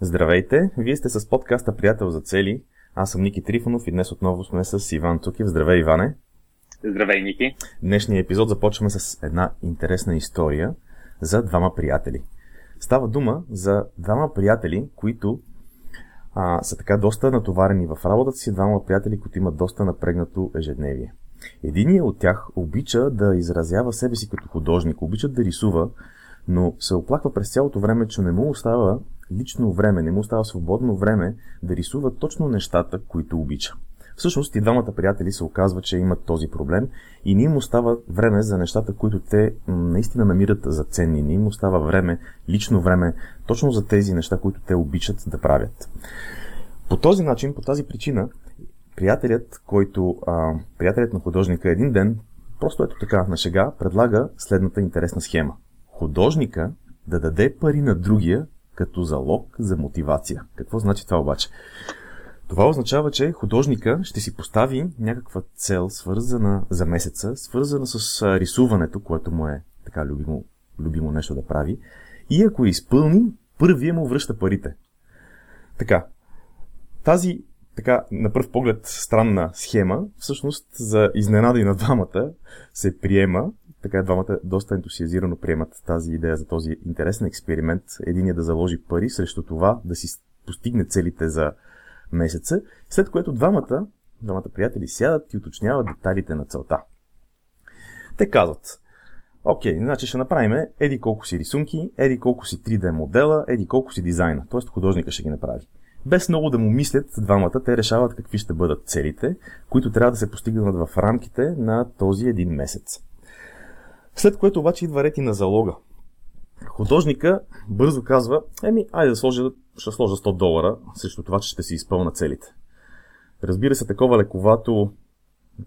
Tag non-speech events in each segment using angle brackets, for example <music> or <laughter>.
Здравейте! Вие сте с подкаста Приятел за цели. Аз съм Ники Трифонов и днес отново сме с Иван Цукив. Здравей, Иване! Здравей, Ники! Днешния епизод започваме с една интересна история за двама приятели. Става дума за двама приятели, които а, са така доста натоварени в работата си, двама приятели, които имат доста напрегнато ежедневие. Единият от тях обича да изразява себе си като художник, обича да рисува, но се оплаква през цялото време, че не му остава лично време, не му остава свободно време да рисува точно нещата, които обича. Всъщност и двамата приятели се оказва, че имат този проблем и не им остава време за нещата, които те наистина намират за ценни. Не им остава време, лично време, точно за тези неща, които те обичат да правят. По този начин, по тази причина, приятелят, който, а, приятелят на художника един ден, просто ето така, на шега, предлага следната интересна схема. Художника да даде пари на другия като залог за мотивация. Какво значи това обаче? Това означава, че художника ще си постави някаква цел, свързана за месеца, свързана с рисуването, което му е така любимо, любимо нещо да прави. И ако изпълни, първия му връща парите. Така, тази така, на пръв поглед странна схема, всъщност за изненада и на двамата се приема, така двамата доста ентусиазирано приемат тази идея за този интересен експеримент. Единият да заложи пари срещу това да си постигне целите за месеца, след което двамата, двамата приятели сядат и уточняват деталите на целта. Те казват, окей, значи ще направим еди колко си рисунки, еди колко си 3D модела, еди колко си дизайна, т.е. художника ще ги направи. Без много да му мислят двамата, те решават какви ще бъдат целите, които трябва да се постигнат в рамките на този един месец. След което обаче идва рети на залога. Художника бързо казва, еми, айде да сложа, ще сложа 100 долара срещу това, че ще си изпълна целите. Разбира се, такова лековато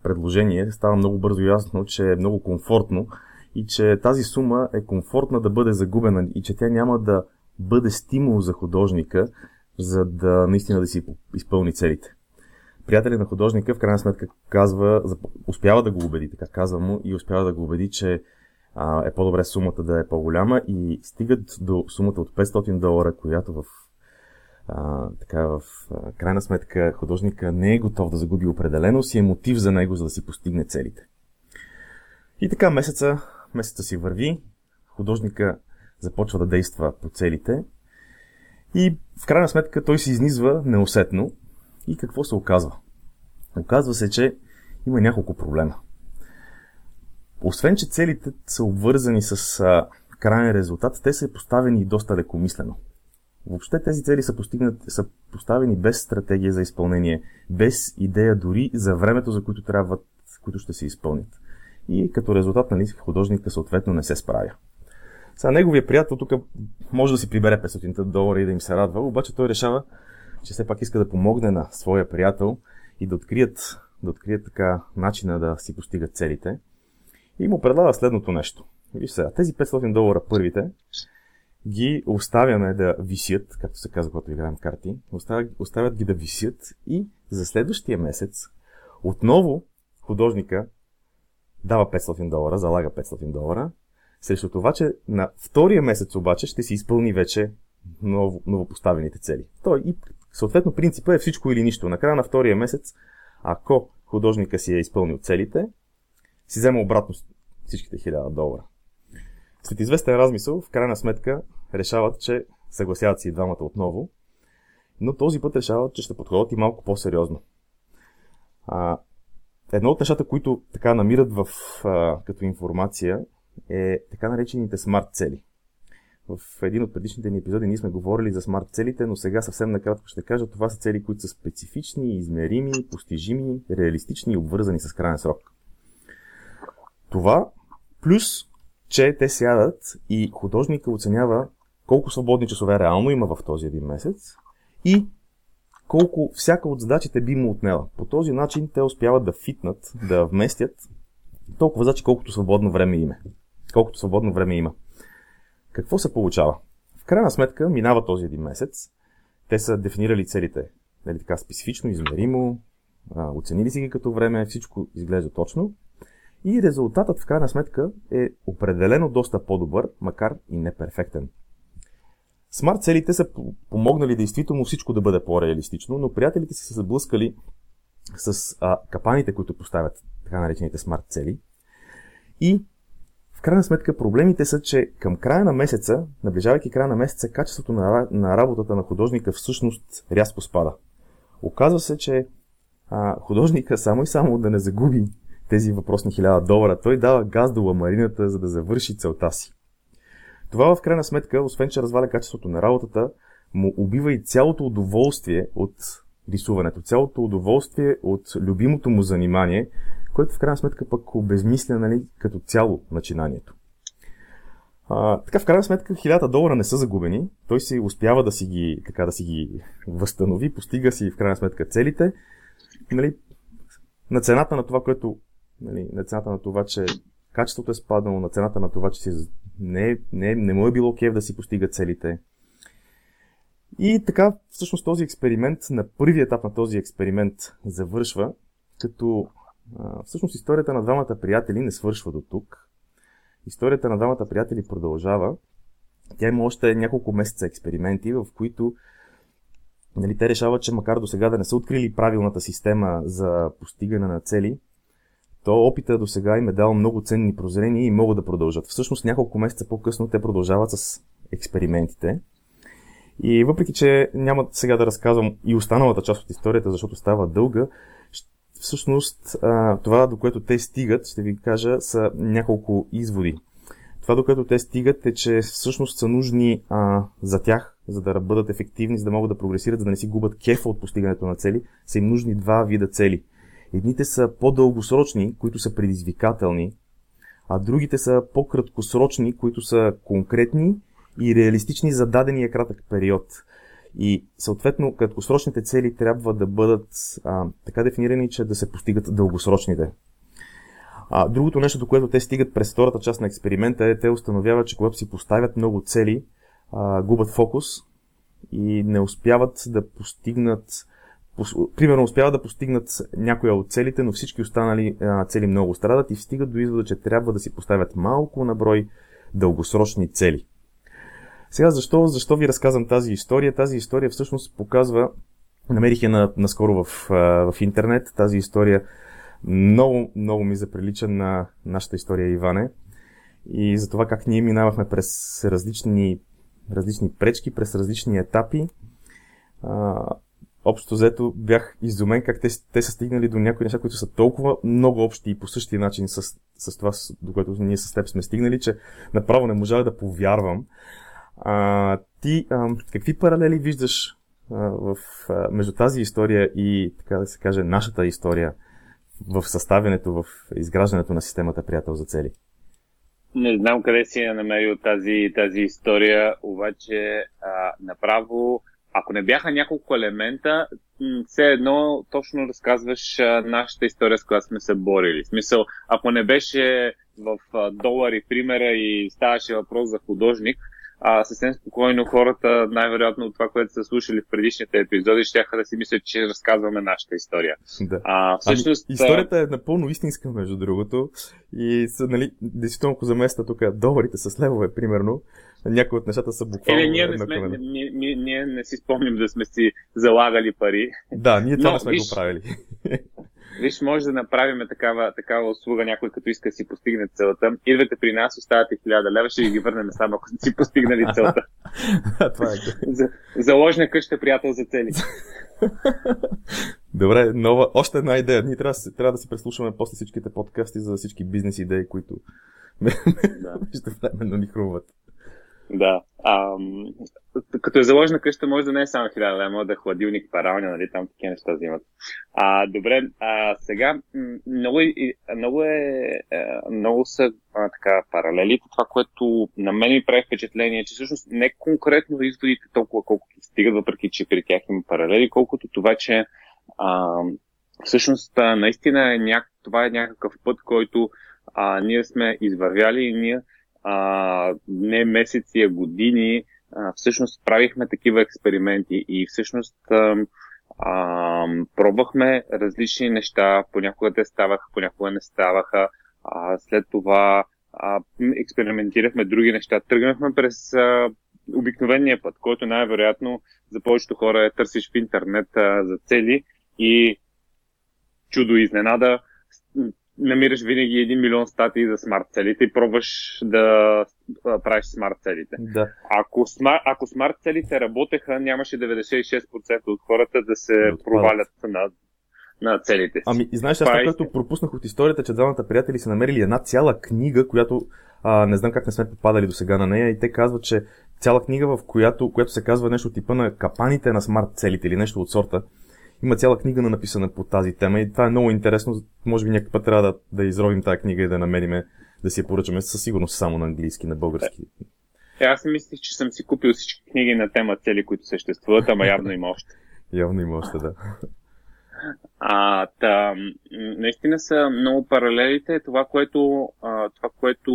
предложение става много бързо ясно, че е много комфортно и че тази сума е комфортна да бъде загубена и че тя няма да бъде стимул за художника, за да наистина да си изпълни целите. Приятелят на художника в крайна сметка казва, успява да го убеди, така казва му, и успява да го убеди, че а, е по-добре сумата да е по-голяма и стигат до сумата от 500 долара, която в а, така в а, крайна сметка художника не е готов да загуби определено си е мотив за него, за да си постигне целите. И така месеца, месеца си върви, художника започва да действа по целите и в крайна сметка той се изнизва неусетно и какво се оказва? Оказва се, че има няколко проблема. Освен, че целите са обвързани с а, крайен резултат, те са поставени доста лекомислено. Въобще тези цели са, са поставени без стратегия за изпълнение, без идея дори за времето, за което трябва, които ще се изпълнят. И като резултат, нали, художника съответно не се справя. Сега неговия приятел тук може да си прибере 500 долара и да им се радва, обаче той решава, че все пак иска да помогне на своя приятел и да открият, да открият така начина да си постигат целите. И му предлага следното нещо. Виж сега, тези 500 долара първите ги оставяме да висят, както се казва, когато играем карти, оставят, оставят ги да висят и за следващия месец отново художника дава 500 долара, залага 500 долара, срещу това, че на втория месец обаче ще си изпълни вече ново, новопоставените цели. Той и съответно принципа е всичко или нищо. Накрая на втория месец, ако художника си е изпълнил целите, си взема обратно всичките 1000 долара. След известен размисъл, в крайна сметка, решават, че съгласяват си двамата отново, но този път решават, че ще подходят и малко по-сериозно. А, едно от нещата, които така намират в, а, като информация, е така наречените смарт цели. В един от предишните ни епизоди ние сме говорили за смарт целите, но сега съвсем накратко ще кажа, това са цели, които са специфични, измерими, постижими, реалистични и обвързани с крайен срок. Това плюс, че те сядат и художника оценява колко свободни часове реално има в този един месец и колко всяка от задачите би му отнела. По този начин те успяват да фитнат, да вместят толкова задачи, колкото свободно време има. Колкото свободно време има. Какво се получава? В крайна сметка минава този един месец. Те са дефинирали целите нали, така специфично, измеримо, оценили си ги като време, всичко изглежда точно. И резултатът в крайна сметка е определено доста по-добър, макар и неперфектен. Смарт целите са помогнали действително всичко да бъде по-реалистично, но приятелите са се заблъскали с а, капаните, които поставят така наречените смарт цели. И в крайна сметка проблемите са, че към края на месеца, наближавайки края на месеца, качеството на, на работата на художника всъщност рязко спада. Оказва се, че а, художника само и само да не загуби тези въпросни 1000 долара, той дава газ до ламарината, за да завърши целта си. Това в крайна сметка, освен че разваля качеството на работата, му убива и цялото удоволствие от рисуването, цялото удоволствие от любимото му занимание, което в крайна сметка пък обезмисля нали, като цяло начинанието. А, така, в крайна сметка, 1000 долара не са загубени. Той си успява да си ги, така, да си ги възстанови, постига си в крайна сметка целите. Нали, на цената на това, което нали, на цената на това, че качеството е спаднало, на цената на това, че си не, не, не му е било кев да си постига целите. И така, всъщност този експеримент, на първи етап на този експеримент завършва, като а, всъщност историята на двамата приятели не свършва до тук. Историята на двамата приятели продължава. Тя има още няколко месеца експерименти, в които нали, те решават, че макар до сега да не са открили правилната система за постигане на цели, то опита до сега им е дал много ценни прозрения и могат да продължат. Всъщност няколко месеца по-късно те продължават с експериментите. И въпреки, че няма сега да разказвам и останалата част от историята, защото става дълга, всъщност това, до което те стигат, ще ви кажа, са няколко изводи. Това, до което те стигат е, че всъщност са нужни а, за тях, за да бъдат ефективни, за да могат да прогресират, за да не си губят кефа от постигането на цели, са им нужни два вида цели. Едните са по-дългосрочни, които са предизвикателни, а другите са по-краткосрочни, които са конкретни и реалистични за дадения кратък период. И съответно, краткосрочните цели трябва да бъдат а, така дефинирани, че да се постигат дългосрочните. А, другото нещо, до което те стигат през втората част на експеримента е, те установяват, че когато си поставят много цели, а, губят фокус и не успяват да постигнат примерно успяват да постигнат някоя от целите, но всички останали цели много страдат и стигат до извода, че трябва да си поставят малко на брой дългосрочни цели. Сега защо, защо ви разказвам тази история? Тази история всъщност показва, намерих я на, наскоро в, в интернет, тази история много, много ми заприлича на нашата история Иване и за това как ние минавахме през различни, различни пречки, през различни етапи. Общо взето бях изумен как те, те са стигнали до някои неща, които са толкова много общи и по същия начин с, с това, до което ние с теб сме стигнали, че направо не можах да повярвам. А, ти а, какви паралели виждаш а, в, а, между тази история и, така да се каже, нашата история в съставянето, в изграждането на системата Приятел за цели? Не знам къде си я намерил тази, тази история, обаче а, направо, ако не бяха няколко елемента, все едно точно разказваш нашата история, с която сме се борили. В смисъл, ако не беше в долари примера и ставаше въпрос за художник, а, съвсем спокойно хората, най-вероятно от това, което са слушали в предишните епизоди, ще да си мислят, че разказваме нашата история. Да. А, всъщност, ами, историята е напълно истинска, между другото. И са, нали, действително, ако заместа тук доларите с левове, примерно, някои от нещата са буквално. Или ние не, сме, ние, ние, ние не си спомним да сме си залагали пари. Да, ние това Но, не сме виж, го правили. Виж, може да направим такава, такава услуга, някой като иска да си постигне целта. Идвате при нас, оставате 1000 лева, ще ги върнем само, ако си постигнали целта. <laughs> Това е. <laughs> За, заложна къща, приятел за цели. <laughs> Добре, нова, още една идея. Ние трябва, трябва да си преслушаме после всичките подкасти за всички бизнес идеи, които да. ще временно ни хрумват. Да. А, като е заложена къща, може да не е само 1000 лева, може да е хладилник, паралня, нали, там такива неща взимат. А, добре, а, сега много, много, е, е, много са а, така, паралелите. Това, което на мен ми прави впечатление, е, че всъщност не конкретно изводите толкова колкото стигат, въпреки че при тях има паралели, колкото това, че а, всъщност наистина е няк... това е някакъв път, който а, ние сме извървяли и ние а, не месеци, а години, а, всъщност правихме такива експерименти и всъщност а, а, пробвахме различни неща, понякога те ставаха, понякога не ставаха, а, след това а, експериментирахме други неща, тръгнахме през а, обикновения път, който най-вероятно за повечето хора е търсиш в интернет а, за цели и чудо изненада намираш винаги един милион статии за смарт целите и пробваш да правиш смарт целите. Да. Ако, смар, ако смарт целите работеха, нямаше 96% от хората да се да провалят на, на целите си. Ами, и знаеш, аз това, което е... пропуснах от историята, че двамата приятели са намерили една цяла книга, която а, не знам как не сме попадали до сега на нея и те казват, че цяла книга, в която, която се казва нещо типа на капаните на смарт целите или нещо от сорта. Има цяла книга на написана по тази тема и това е много интересно. Може би някакъв път трябва да, да изровим тази книга и да намериме, да си я поръчаме със сигурност само на английски, на български. Е, аз мислих, че съм си купил всички книги на тема цели, които съществуват, ама явно има още. <laughs> явно има още, да. А, та, наистина са много паралелите. Това, което, а, това, което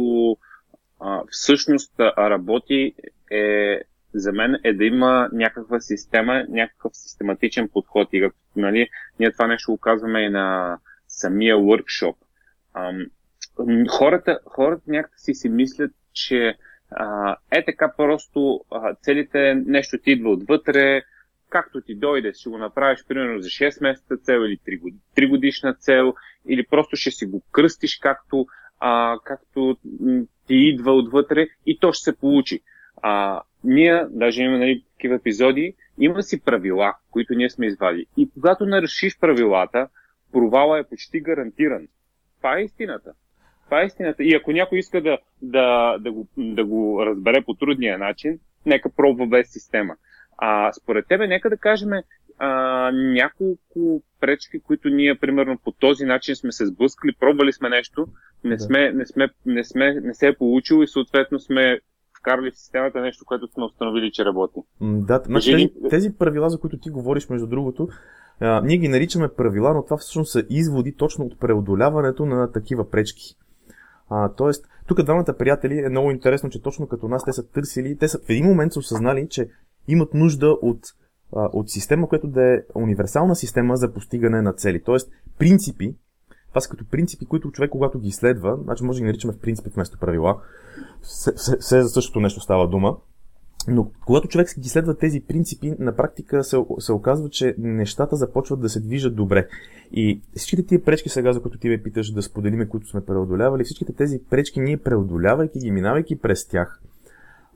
а, всъщност работи е за мен е да има някаква система, някакъв систематичен подход. И нали, ние това нещо го казваме и на самия workshop. Хората, хората някакси си мислят, че а, е така просто а, целите нещо ти идва отвътре, както ти дойде, ще го направиш примерно за 6 месеца цел или 3, год... 3 годишна цел, или просто ще си го кръстиш както, а, както ти идва отвътре и то ще се получи. А, ние, даже имаме нали, такива епизоди, има си правила, които ние сме извадили. И когато нарушиш правилата, провала е почти гарантиран. Това е истината. Това е истината. И ако някой иска да, да, да, го, да го разбере по трудния начин, нека пробва без система. А според тебе, нека да кажем а, няколко пречки, които ние, примерно, по този начин сме се сблъскали, пробвали сме нещо, не, сме, не, сме, не, сме, не се е получило и съответно сме вкарали в системата нещо, което сме установили, че работи. Да, значи тези, тези правила, за които ти говориш, между другото, а, ние ги наричаме правила, но това всъщност са изводи точно от преодоляването на такива пречки. А, тоест, тук двамата приятели е много интересно, че точно като нас те са търсили, те са в един момент са осъзнали, че имат нужда от, а, от система, която да е универсална система за постигане на цели. Тоест, принципи, това са като принципи, които човек, когато ги изследва, значи може да ги наричаме в принципи вместо правила, все за същото нещо става дума, но когато човек ги следва тези принципи, на практика се, се оказва, че нещата започват да се движат добре. И всичките тия пречки сега, за които ти ме питаш да споделиме, които сме преодолявали, всичките тези пречки ние преодолявайки ги, минавайки през тях,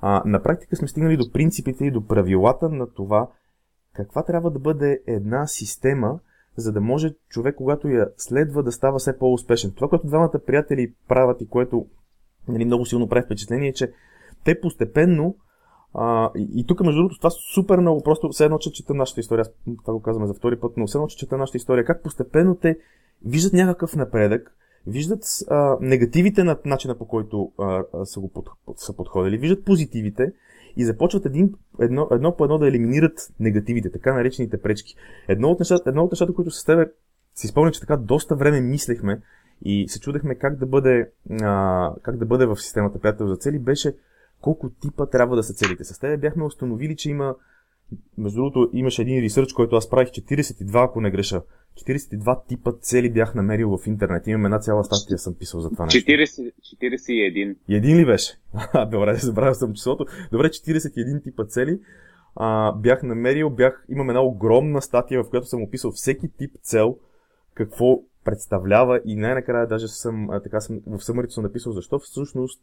а, на практика сме стигнали до принципите и до правилата на това каква трябва да бъде една система, за да може човек, когато я следва, да става все по-успешен. Това, което двамата приятели правят и което нали, много силно прави впечатление, е, че те постепенно а, и, и тук, между другото, това супер много, просто все едно, че чета нашата история, това го казваме за втори път, но все едно, че чета нашата история, как постепенно те виждат някакъв напредък, виждат а, негативите на начина по който а, са, го под, са подходили, виждат позитивите и започват един, едно, едно по едно да елиминират негативите, така наречените пречки. Едно от нещата, едно от нещата които с тебе си спомня, че така доста време мислехме и се чудехме как да бъде, а, как да бъде в системата приятел за цели, беше колко типа трябва да са целите. С тебе бяхме установили, че има между другото, имаше един ресърч, който аз правих 42, ако не греша. 42 типа цели бях намерил в интернет. Имам една цяла статия, съм писал за това нещо. 40, 41. И един ли беше? <laughs> Добре, забравял съм числото. Добре, 41 типа цели. А, бях намерил, бях, имам една огромна статия, в която съм описал всеки тип цел, какво представлява и най-накрая даже съм, а, така съм, в съмърито съм написал защо всъщност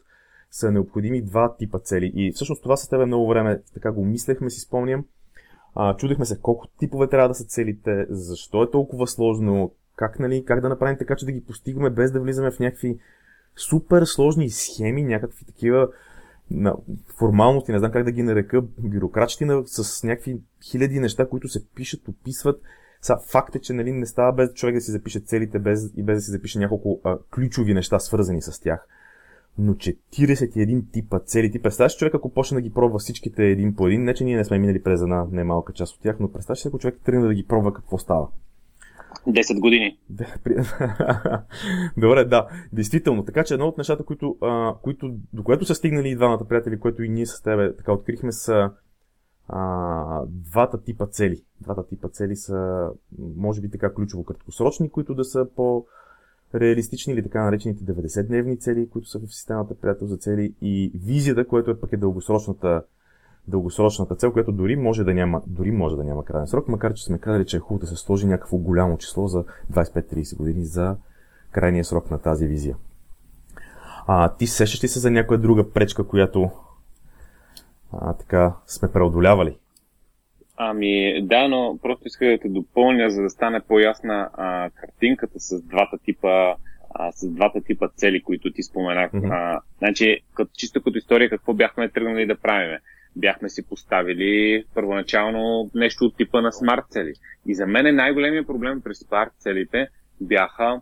са необходими два типа цели. И всъщност това с тебе много време така го мислехме, си спомням. А, чудихме се колко типове трябва да са целите, защо е толкова сложно, как, нали, как да направим така, че да ги постигаме без да влизаме в някакви супер сложни схеми, някакви такива на формалности, не знам как да ги нарека, бюрократщина с някакви хиляди неща, които се пишат, описват. Са, факт е, че нали, не става без човек да си запише целите без, и без да си запише няколко а, ключови неща, свързани с тях но 41 типа цели. Ти представяш човек, ако почне да ги пробва всичките един по един, не че ние не сме минали през една немалка част от тях, но представяш ако човек тръгне да ги пробва, какво става? 10 години. <laughs> Добре, да, действително. Така че едно от нещата, които, а, които, до което са стигнали и двамата приятели, което и ние с тебе така открихме, са а, двата типа цели. Двата типа цели са, може би така ключово краткосрочни, които да са по- реалистични или така наречените 90-дневни цели, които са в системата приятел за цели и визията, което е пък е дългосрочната дългосрочната цел, която дори може да няма, дори може да няма крайен срок, макар че сме казали, че е хубаво да се сложи някакво голямо число за 25-30 години за крайния срок на тази визия. А, ти сещаш ли се за някоя друга пречка, която а, така сме преодолявали? Ами да, но просто исках да те допълня, за да стане по-ясна а, картинката с двата типа а, с двата типа цели, които ти споменах. Mm-hmm. А, значи, като, чисто като история, какво бяхме тръгнали да правиме? Бяхме си поставили първоначално нещо от типа на смарт цели. И за мен най-големият проблем при смарт целите бяха,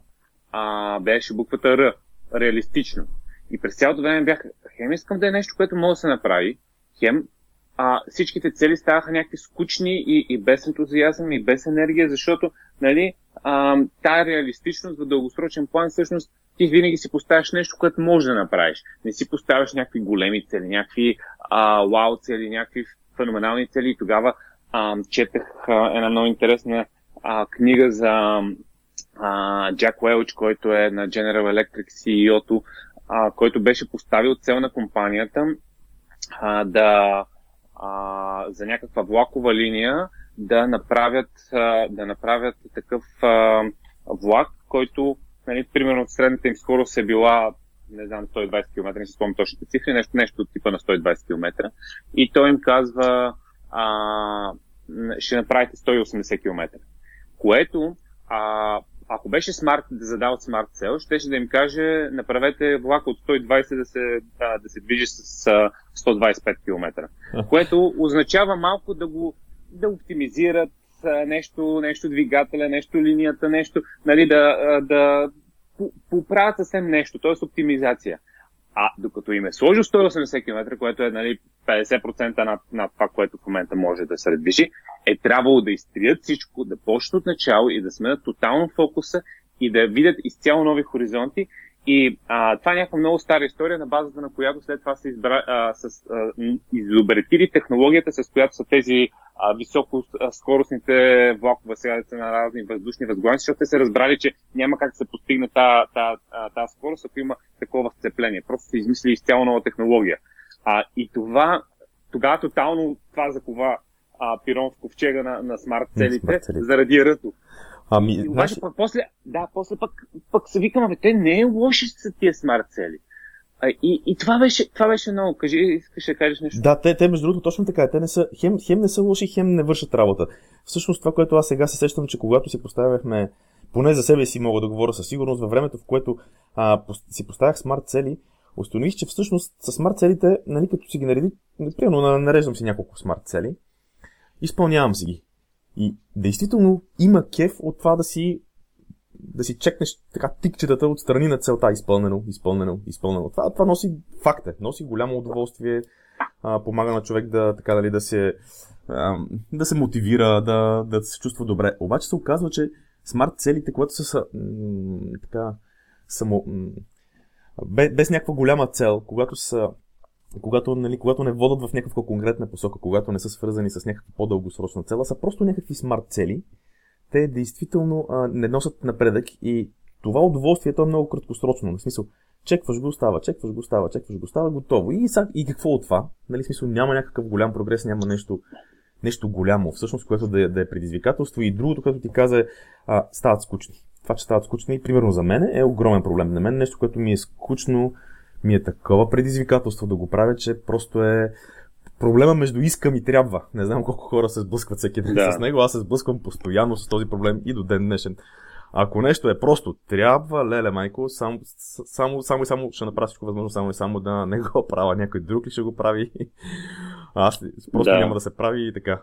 а, беше буквата Р. Реалистично. И през цялото време бях, хем искам да е нещо, което може да се направи, хем а, всичките цели ставаха някакви скучни и, и без ентузиазъм, и без енергия, защото нали, а, тая реалистичност в дългосрочен план всъщност ти винаги си поставяш нещо, което може да направиш. Не си поставяш някакви големи цели, някакви а, вау цели, някакви феноменални цели. И тогава а, четах а, една много интересна а, книга за а, Джак Уелч, който е на General Electric CEO-то, а, който беше поставил цел на компанията а, да а, за някаква влакова линия да направят, а, да направят такъв а, влак, който, нали, примерно, средната им скорост е била не знам, 120 км, не си спомням точните цифри, нещо, нещо от типа на 120 км. И той им казва, а, ще направите 180 км. Което, а, ако беше смарт, да задал смарт цел, ще да им каже, направете влак от 120 да се, да, да се движи с 125 км. Което означава малко да го да оптимизират нещо, нещо двигателя, нещо линията, нещо, нали, да, да поправят съвсем нещо, т.е. оптимизация. А докато им е сложил 180 км, което е нали, 50% на, на това, което в момента може да се движи, е трябвало да изтрият всичко, да почнат от начало и да сменят тотално фокуса и да видят изцяло нови хоризонти. И а, това е някаква много стара история, на базата на която след това се избра, а, с, а, изобретили технологията, с която са тези а, високоскоростните влакове сега на разни въздушни възглавници, защото те се разбрали, че няма как да се постигне тази та, та, та скорост, ако има такова сцепление. Просто се измисли изцяло нова технология. А, и това, тогава тотално това закова а, пирон в ковчега на, на смарт целите, заради ръто. Ами, и обаче, наши... после, да, после пък, пък се викам, бе, те не е лоши са тия смарт цели. И, и това, беше, това беше много. Кажи, искаш да кажеш нещо? Да, те, те между другото точно така. Те не са, хем, хем не са лоши, хем не вършат работа. Всъщност това, което аз сега се сещам, че когато си поставяхме, поне за себе си мога да говоря със сигурност, във времето, в което а, си поставях смарт цели, установих, че всъщност с смарт целите, нали, като си ги нареди, примерно нареждам си няколко смарт цели, изпълнявам си ги. И действително има кеф от това да си да си чекнеш така тикчетата от страни на целта. Изпълнено, изпълнено, изпълнено. Това, това носи факта, носи голямо удоволствие, а, помага на човек да, така, дали, да, се, а, да се мотивира, да, да се чувства добре. Обаче се оказва, че смарт целите, когато са, са м- така, само, м- без, без някаква голяма цел, когато са когато, нали, когато не водят в някаква конкретна посока, когато не са свързани с някаква по-дългосрочна цела, са просто някакви смарт цели, те действително а, не носят напредък и това удоволствие е много краткосрочно. В смисъл, чекваш го, става, чекваш го, става, чекваш го, става, готово. И, са, и какво от това? Нали, смисъл, няма някакъв голям прогрес, няма нещо, нещо голямо, всъщност, което да е, да е предизвикателство. И другото, което ти каза е, а, стават скучни. Това, че стават скучни, примерно за мен е огромен проблем. На мен нещо, което ми е скучно, ми е такова предизвикателство да го правя, че просто е проблема между искам и трябва. Не знам колко хора се сблъскват всеки ден да. с него. Аз се сблъсквам постоянно с този проблем и до ден днешен. Ако нещо е просто трябва, леле майко, само, само, само и само ще направя всичко възможно, само и само да не го правя. Някой друг ли ще го прави? <laughs> Аз просто да. няма да се прави и така.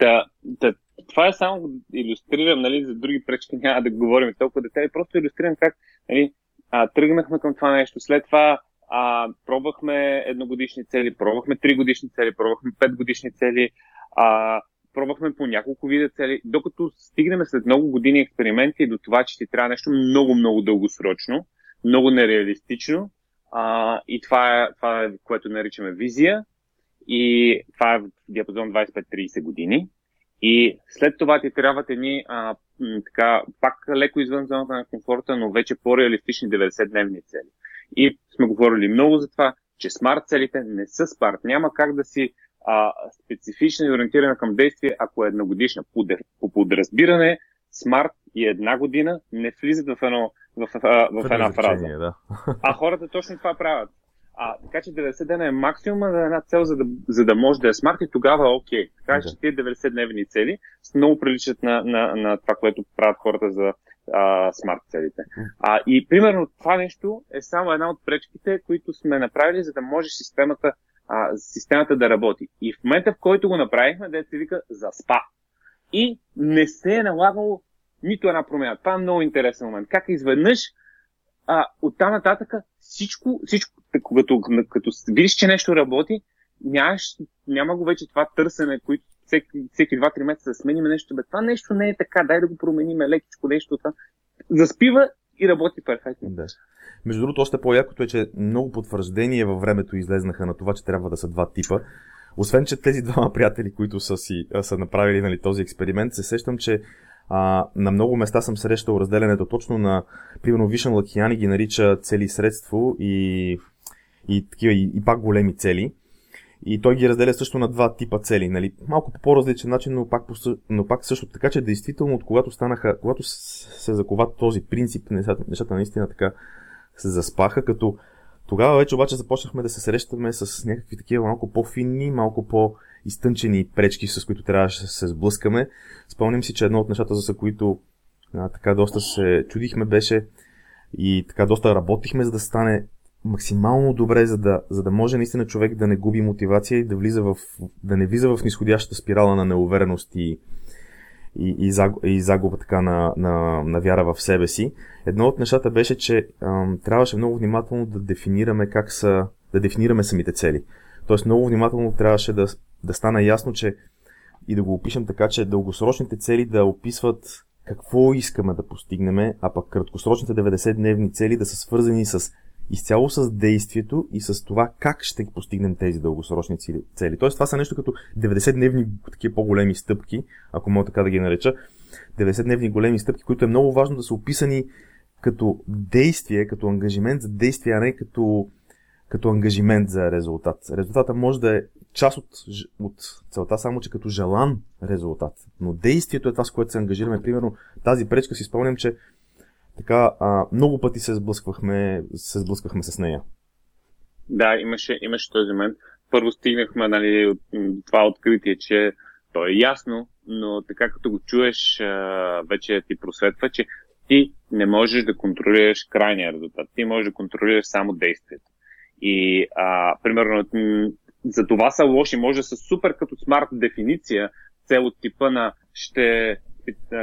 Да, да, това е само иллюстрирам, нали, за други пречки няма да говорим толкова детайли, просто иллюстрирам как нали, а, тръгнахме към това нещо. След това а, пробвахме едногодишни цели, пробвахме тригодишни цели, пробвахме петгодишни цели, а, пробвахме по няколко вида цели, докато стигнем след много години експерименти до това, че ти трябва нещо много, много дългосрочно, много нереалистично. А, и това е, това е, което наричаме визия. И това е в диапазон 25-30 години. И след това ти трябват едни а, така, пак леко извън зоната на комфорта, но вече по-реалистични 90-дневни цели. И сме говорили много за това, че смарт целите не са смарт. Няма как да си а, специфична и ориентирана към действие, ако е едногодишна. По, по подразбиране, смарт и една година не влизат в, едно, в, в, в, в една фраза. Да. А хората точно това правят. А, така че 90 дена е максимума на една цел, за да, за да може да е смарт и тогава окей. Така че тези 90-дневни цели много приличат на, на, на това, което правят хората за а, смарт целите. А, и примерно това нещо е само една от пречките, които сме направили, за да може системата, а, системата да работи. И в момента, в който го направихме, да се вика за спа. И не се е налагало нито една промяна. Това е много интересен момент. Как изведнъж а, оттам нататък всичко, всичко като, като видиш, че нещо работи, нямаш, няма го вече това търсене, което всеки, всеки 2-3 месеца да сменим нещо. Бе, това нещо не е така, дай да го променим лекичко нещо. Това. Заспива и работи перфектно. Да. Между другото, още по-якото е, че много потвърждения във времето излезнаха на това, че трябва да са два типа. Освен, че тези двама <laughs> приятели, които са, си, са направили нали, този експеримент, се сещам, че а, на много места съм срещал разделянето точно на, примерно, Вишен Лакияни ги нарича цели средство и, и, такива, и, и пак големи цели. И той ги разделя също на два типа цели, нали? Малко по по-различен начин, но пак, но пак също. Така че, действително, от когато станаха, когато се закова този принцип, нещата, нещата наистина така се заспаха, като тогава вече обаче започнахме да се срещаме с някакви такива малко по-финни, малко по-изтънчени пречки, с които трябваше да се сблъскаме. Спомням си, че едно от нещата, за които а, така доста се чудихме, беше и така доста работихме, за да стане максимално добре, за да, за да може наистина човек да не губи мотивация и да, влиза в, да не влиза в нисходящата спирала на неувереност и, и, и, загуба, и загуба така на, на, на вяра в себе си. Едно от нещата беше, че ам, трябваше много внимателно да дефинираме как са, да дефинираме самите цели. Тоест много внимателно трябваше да, да стане ясно, че и да го опишем така, че дългосрочните цели да описват какво искаме да постигнем, а пък краткосрочните 90-дневни цели да са свързани с изцяло с действието и с това как ще постигнем тези дългосрочни цели. Тоест това са нещо като 90-дневни такива по-големи стъпки, ако мога така да ги нареча. 90-дневни големи стъпки, които е много важно да са описани като действие, като ангажимент за действие, а не като, като ангажимент за резултат. Резултата може да е част от, от целта, само че като желан резултат. Но действието е това, с което се ангажираме. Примерно тази пречка си спомням, че така, а, много пъти се сблъсквахме, се сблъсквахме с нея. Да, имаше, имаше този момент. Първо стигнахме нали, от това откритие, че то е ясно, но така като го чуеш, вече ти просветва, че ти не можеш да контролираш крайния резултат. Ти можеш да контролираш само действието. И, а, примерно, за това са лоши. Може да са супер като смарт дефиниция, цел от типа на ще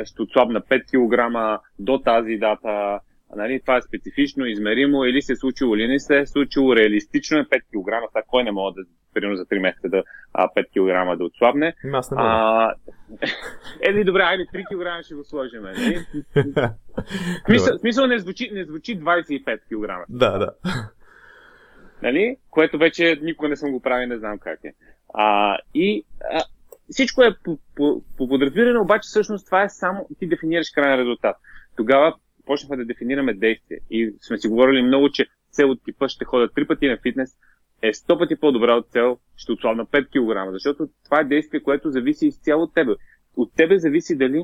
ще отслабна 5 кг до тази дата, нали, това е специфично, измеримо, или се е случило, или не се е случило, реалистично е 5 кг, сега кой не може да, примерно за 3 месеца да а, 5 кг да отслабне. Аз не а, <laughs> Ели, добре, айде 3 кг ще го сложим. Нали? <laughs> смисъл, смисъл не, звучи, не звучи 25 кг. Да, да. Нали? Което вече никога не съм го правил, не знам как е. А, и а, всичко е по, по, по подразбиране, обаче всъщност това е само ти дефинираш крайен резултат. Тогава почнахме да дефинираме действие и сме си говорили много, че цел от типа ще ходя три пъти на фитнес е сто пъти по-добра от цел ще отслабна 5 кг, защото това е действие, което зависи изцяло от тебе. От тебе зависи дали,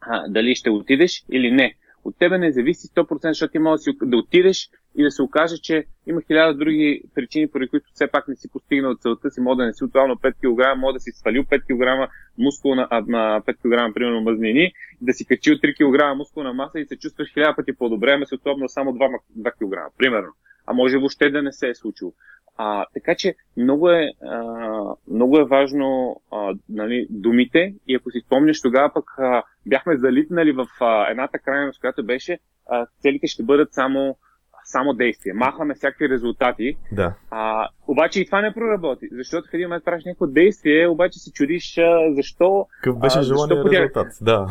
а, дали ще отидеш или не от тебе не зависи 100%, защото ти можеш да отидеш и да се окаже, че има хиляда други причини, поради които все пак не си постигнал целта си, може да не си отвално 5 кг, може да си свалил 5 кг мускулна, а, 5 кг, примерно мазнини, да си качил 3 кг мускулна маса и се чувстваш хиляда пъти по-добре, ама си отслабнал само 2, 2 кг, примерно. А може въобще да не се е случило. А, така че много е, а, много е важно а, нали, думите и ако си спомняш тогава пък а, бяхме залитнали в а, едната крайност, която беше а, целите ще бъдат само, само действия. Махаме всякакви резултати. Да. А, обаче и това не проработи, защото в един момент правиш някакво действие, обаче се чудиш а, защо. Какъв беше желания резултат? Да.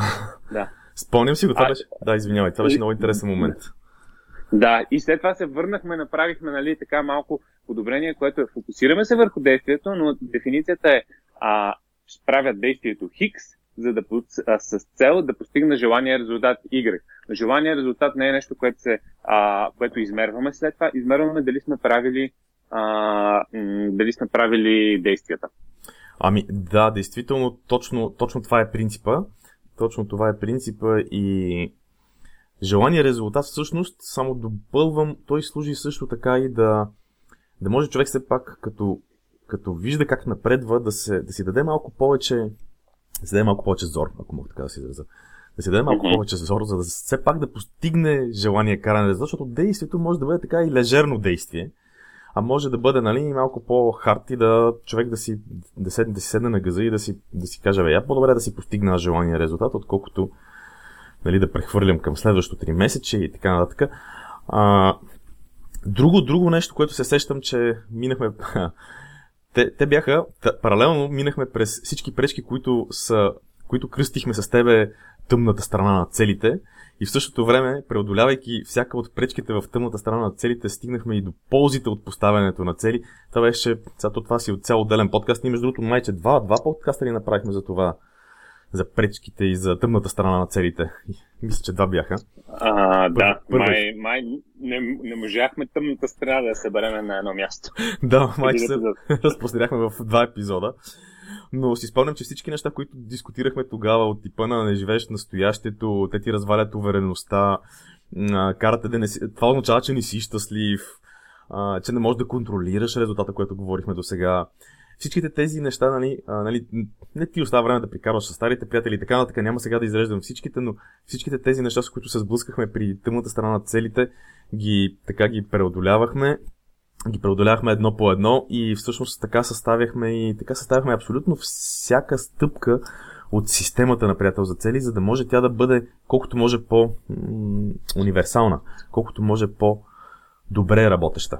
да. <laughs> Спомням си го, това а, беше. Да, извинявай, това беше много интересен момент. Да, и след това се върнахме, направихме нали, така малко подобрение, което е фокусираме се върху действието, но дефиницията е а, правят действието Хикс, за да, а, с цел да постигна желания резултат Y. Желания резултат не е нещо, което, се, а, което измерваме след това. Измерваме дали сме правили а, дали сме правили действията. Ами да, действително, точно, точно това е принципа. Точно това е принципа и желания резултат всъщност, само допълвам, той служи също така и да, да може човек все пак, като, като вижда как напредва, да, се, да си даде малко повече, да си даде малко повече зор, ако мога така да си изразя. Да си даде малко mm-hmm. повече зор, за да все пак да постигне желания каране резултат, защото действието може да бъде така и лежерно действие а може да бъде нали, малко по-хард и да човек да си, да, седне, да си седне на газа и да си, да си каже, бе, я по-добре да си постигна желания резултат, отколкото нали, да прехвърлям към следващото 3 месече и така нататък. А, друго, друго нещо, което се сещам, че минахме... <laughs> те, те бяха, паралелно минахме през всички пречки, които, са, които кръстихме с тебе тъмната страна на целите. И в същото време, преодолявайки всяка от пречките в тъмната страна на целите, стигнахме и до ползите от поставянето на цели. Това беше, сега това си от цял отделен подкаст. Ние между другото майче два, два подкаста ли направихме за това, за пречките и за тъмната страна на целите. <laughs> Мисля, че два бяха. А, да, Първо. май, май не, не можахме тъмната страна да я събереме на едно място. <laughs> да, май се <laughs> разпространяхме в два епизода. Но си спомням, че всички неща, които дискутирахме тогава от типа на не живееш настоящето, те ти развалят увереността, карате да не си... Това означава, че не си щастлив, че не можеш да контролираш резултата, което говорихме до сега. Всичките тези неща, нали, а, нали, не ти остава време да прикарваш с старите приятели и така нататък, няма сега да изреждам всичките, но всичките тези неща, с които се сблъскахме при тъмната страна на целите, ги, така ги преодолявахме ги преодолявахме едно по едно и всъщност така съставяхме и така съставяхме абсолютно всяка стъпка от системата на приятел за цели, за да може тя да бъде колкото може по-универсална, колкото може по-добре работеща.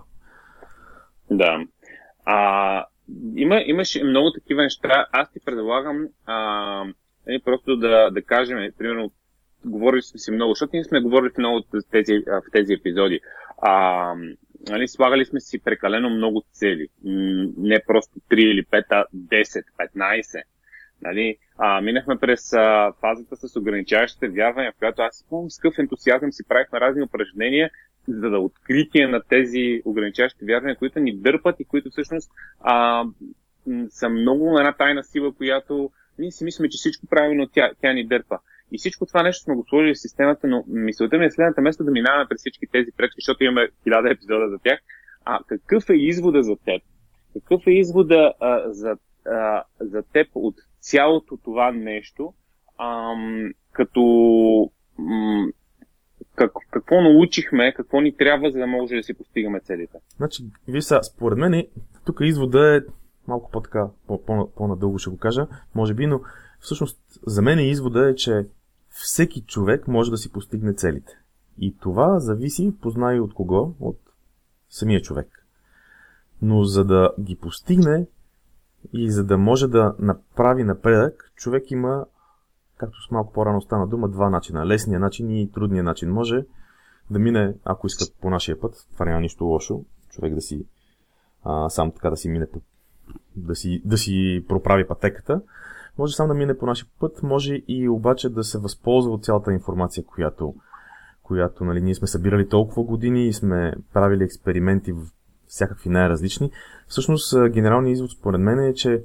Да. А, има, имаше много такива неща. Аз ти предлагам а, нали, просто да, да кажем, примерно, говорили сме си много, защото ние сме говорили много в тези, в тези епизоди. А, нали, слагали сме си прекалено много цели. Не просто 3 или 5, а 10, 15. Нали, а, минахме през а, фазата с ограничаващите вярвания, в която аз с какъв ентусиазъм си правихме разни упражнения, за да откритие на тези ограничаващи вярвания, които ни дърпат и които всъщност а, са много една тайна сила, която ние си мислим, че всичко правилно тя, тя ни дърпа. И всичко това нещо сме го сложили в системата, но мисълта ми е следната место да минаваме през всички тези пречки, защото имаме хиляда епизода за тях. А какъв е извода за теб? Какъв е извода а, за, а, за теб от цялото това нещо, ам, като м, как, какво научихме, какво ни трябва, за да може да си постигаме целите? Значи, вие са, според мен, тук извода е малко по-така, по-надълго ще го кажа, може би, но всъщност за мен извода е, че всеки човек може да си постигне целите. И това зависи, познай от кого, от самия човек. Но за да ги постигне и за да може да направи напредък, човек има, както с малко по-рано стана дума, два начина. Лесния начин и трудния начин. Може да мине, ако иска по нашия път, това няма нищо лошо, човек да си а, сам така да си мине да си, да си проправи пътеката, може сам да мине по нашия път, може и обаче да се възползва от цялата информация, която, която нали, ние сме събирали толкова години и сме правили експерименти в всякакви най-различни. Всъщност, генералният извод според мен е, че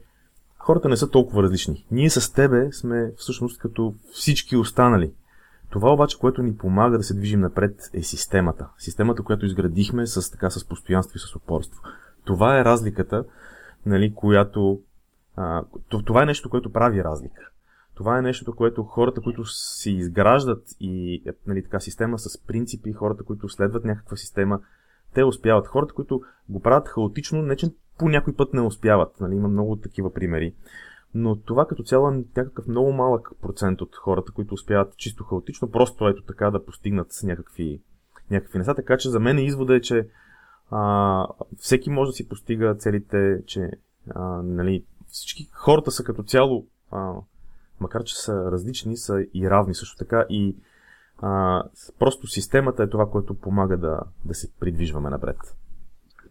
хората не са толкова различни. Ние с тебе сме всъщност като всички останали. Това обаче, което ни помага да се движим напред е системата. Системата, която изградихме с, така, с постоянство и с упорство. Това е разликата, нали, която а, това е нещо, което прави разлика. Това е нещо, което хората, които си изграждат и е, нали, така, система с принципи, хората, които следват някаква система, те успяват. Хората, които го правят хаотично, не че по някой път не успяват. Нали, има много такива примери. Но това като цяло е някакъв много малък процент от хората, които успяват чисто хаотично, просто ето така да постигнат с някакви, някакви неща. Така че за мен извода е, че а, всеки може да си постига целите, че а, нали, всички хората са като цяло, а, макар че са различни, са и равни също така и а, просто системата е това, което помага да, да се придвижваме напред.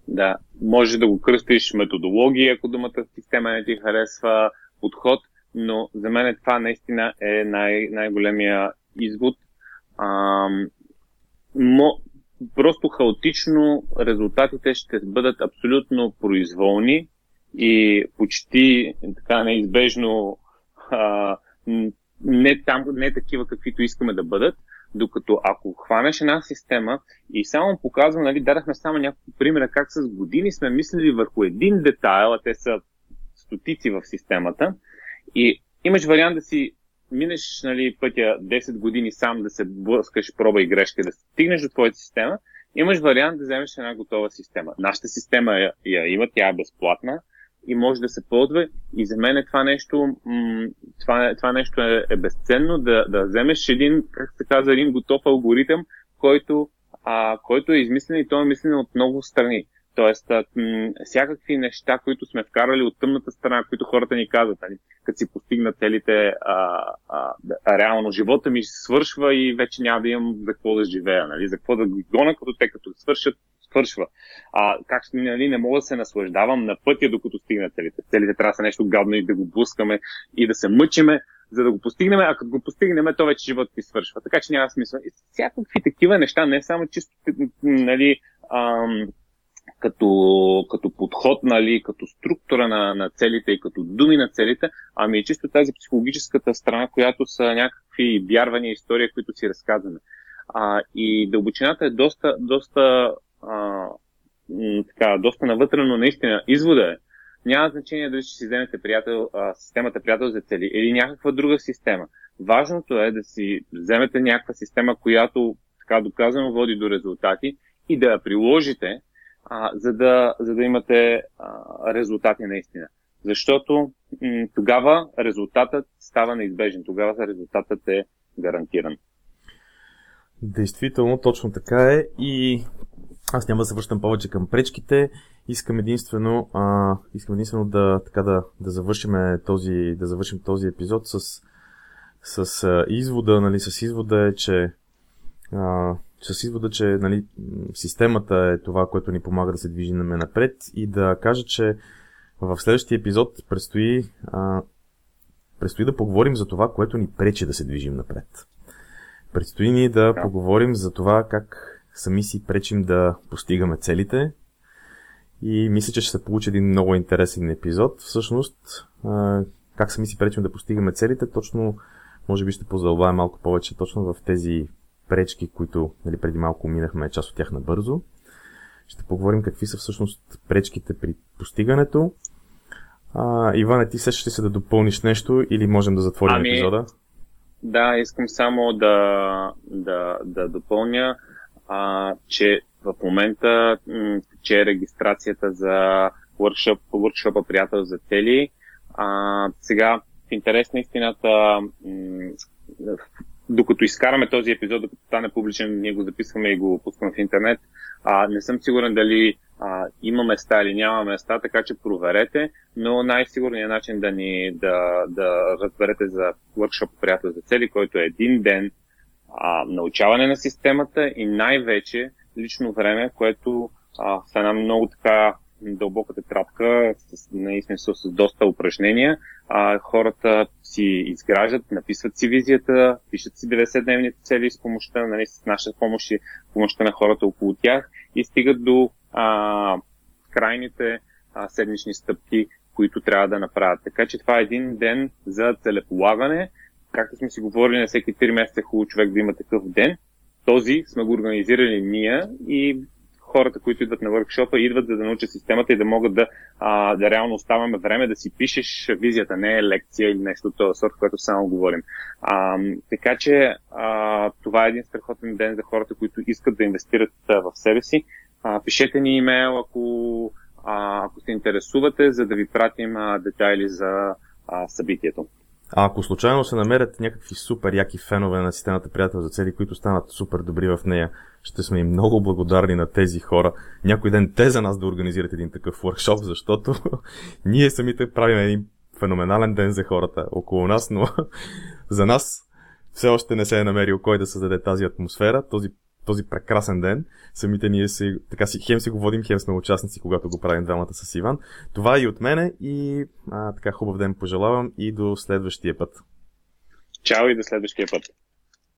Да, може да го кръстиш методология, ако думата система не ти харесва, подход, но за мен това наистина е най- най-големия извод. А, мо, просто хаотично резултатите ще бъдат абсолютно произволни и почти така неизбежно а, не, там, не такива, каквито искаме да бъдат. Докато ако хванеш една система и само показвам, нали, дадахме само няколко примера как с години сме мислили върху един детайл, а те са стотици в системата, и имаш вариант да си минеш нали, пътя 10 години сам да се блъскаш проба и грешка, да стигнеш до твоята система, имаш вариант да вземеш една готова система. Нашата система я, я има, тя е безплатна и може да се ползва. И за мен е това нещо, това, това нещо е, е безценно, да, да вземеш един, как се казва, един готов алгоритъм, който, а, който е измислен и той е мислен от много страни. Тоест, м- всякакви неща, които сме вкарали от тъмната страна, които хората ни казват, нали, като си постигнат целите, а, а, реално живота ми свършва и вече няма да имам за какво да живея, нали, за какво да го гона, като те като свършат, свършва. А, как нали, не мога да се наслаждавам на пътя, докато стигнат целите. Целите трябва да са нещо гадно и да го блъскаме и да се мъчиме, за да го постигнем, а като го постигнем, то вече живота ти свършва. Така че няма смисъл. И всякакви такива неща, не само чисто нали, ам, като, като подход, нали, като структура на, на целите и като думи на целите, ами и чисто тази психологическата страна, която са някакви вярвания, истории, които си разказваме. А, и дълбочината е доста, доста, а, така, доста навътре, но наистина извода е, няма значение дали ще си вземете приятел, а, системата приятел за цели или някаква друга система. Важното е да си вземете някаква система, която така доказано води до резултати и да я приложите, а, за, да, за да имате а, резултати наистина. Защото м- тогава резултатът става неизбежен, тогава резултатът е гарантиран. Действително, точно така е и аз няма да се връщам повече към пречките. Искам единствено, а, искам единствено да, така да, да, завършим този, да завършим този епизод с, с а, извода, нали, с извода е, че а, с извода, че нали, системата е това, което ни помага да се движим напред и да кажа, че в следващия епизод предстои, а, предстои да поговорим за това, което ни пречи да се движим напред. Предстои ни да поговорим за това как сами си пречим да постигаме целите и мисля, че ще се получи един много интересен епизод. Всъщност, как сами си пречим да постигаме целите, точно може би ще позалваем малко повече точно в тези пречки, които нали, преди малко минахме част от тях набързо. Ще поговорим какви са всъщност пречките при постигането. А, Иване, ти ще се да допълниш нещо или можем да затворим ами, епизода? Да, искам само да, да, да допълня, а, че в момента че е регистрацията за workshop приятел за цели. А, сега, в интерес на истината, докато изкараме този епизод, докато стане публичен, ние го записваме и го пускаме в интернет. А, не съм сигурен дали а, има места или няма места, така че проверете, но най-сигурният начин да ни да, да разберете за workshop приятел за цели, който е един ден а, научаване на системата и най-вече лично време, което а, с една много така дълбока тетрадка, с, наистина с, с доста упражнения. А, хората си изграждат, написват си визията, пишат си 90-дневните цели с помощта, нали, с наша помощ и помощта на хората около тях и стигат до а, крайните а, седмични стъпки, които трябва да направят. Така че това е един ден за целеполагане. Както сме си говорили, на всеки 3 месеца е хубаво човек да има такъв ден. Този сме го организирали ние и хората, които идват на въркшопа, идват за да научат системата и да могат да, а, да реално оставаме време да си пишеш визията, не е лекция или нещо от този сорт, което само говорим. А, така че а, това е един страхотен ден за хората, които искат да инвестират в себе си. А, пишете ни имейл, ако, а, ако се интересувате, за да ви пратим а, детайли за а, събитието. А ако случайно се намерят някакви супер яки фенове на системата приятел за цели, които станат супер добри в нея, ще сме им много благодарни на тези хора. Някой ден те за нас да организират един такъв workshop, защото <laughs> ние самите правим един феноменален ден за хората около нас, но <laughs> за нас все още не се е намерил кой да създаде тази атмосфера, този този прекрасен ден. Самите ние си, така си, хем си го водим, хем сме участници, когато го правим двамата с Иван. Това е и от мене и а, така хубав ден пожелавам и до следващия път. Чао и до следващия път.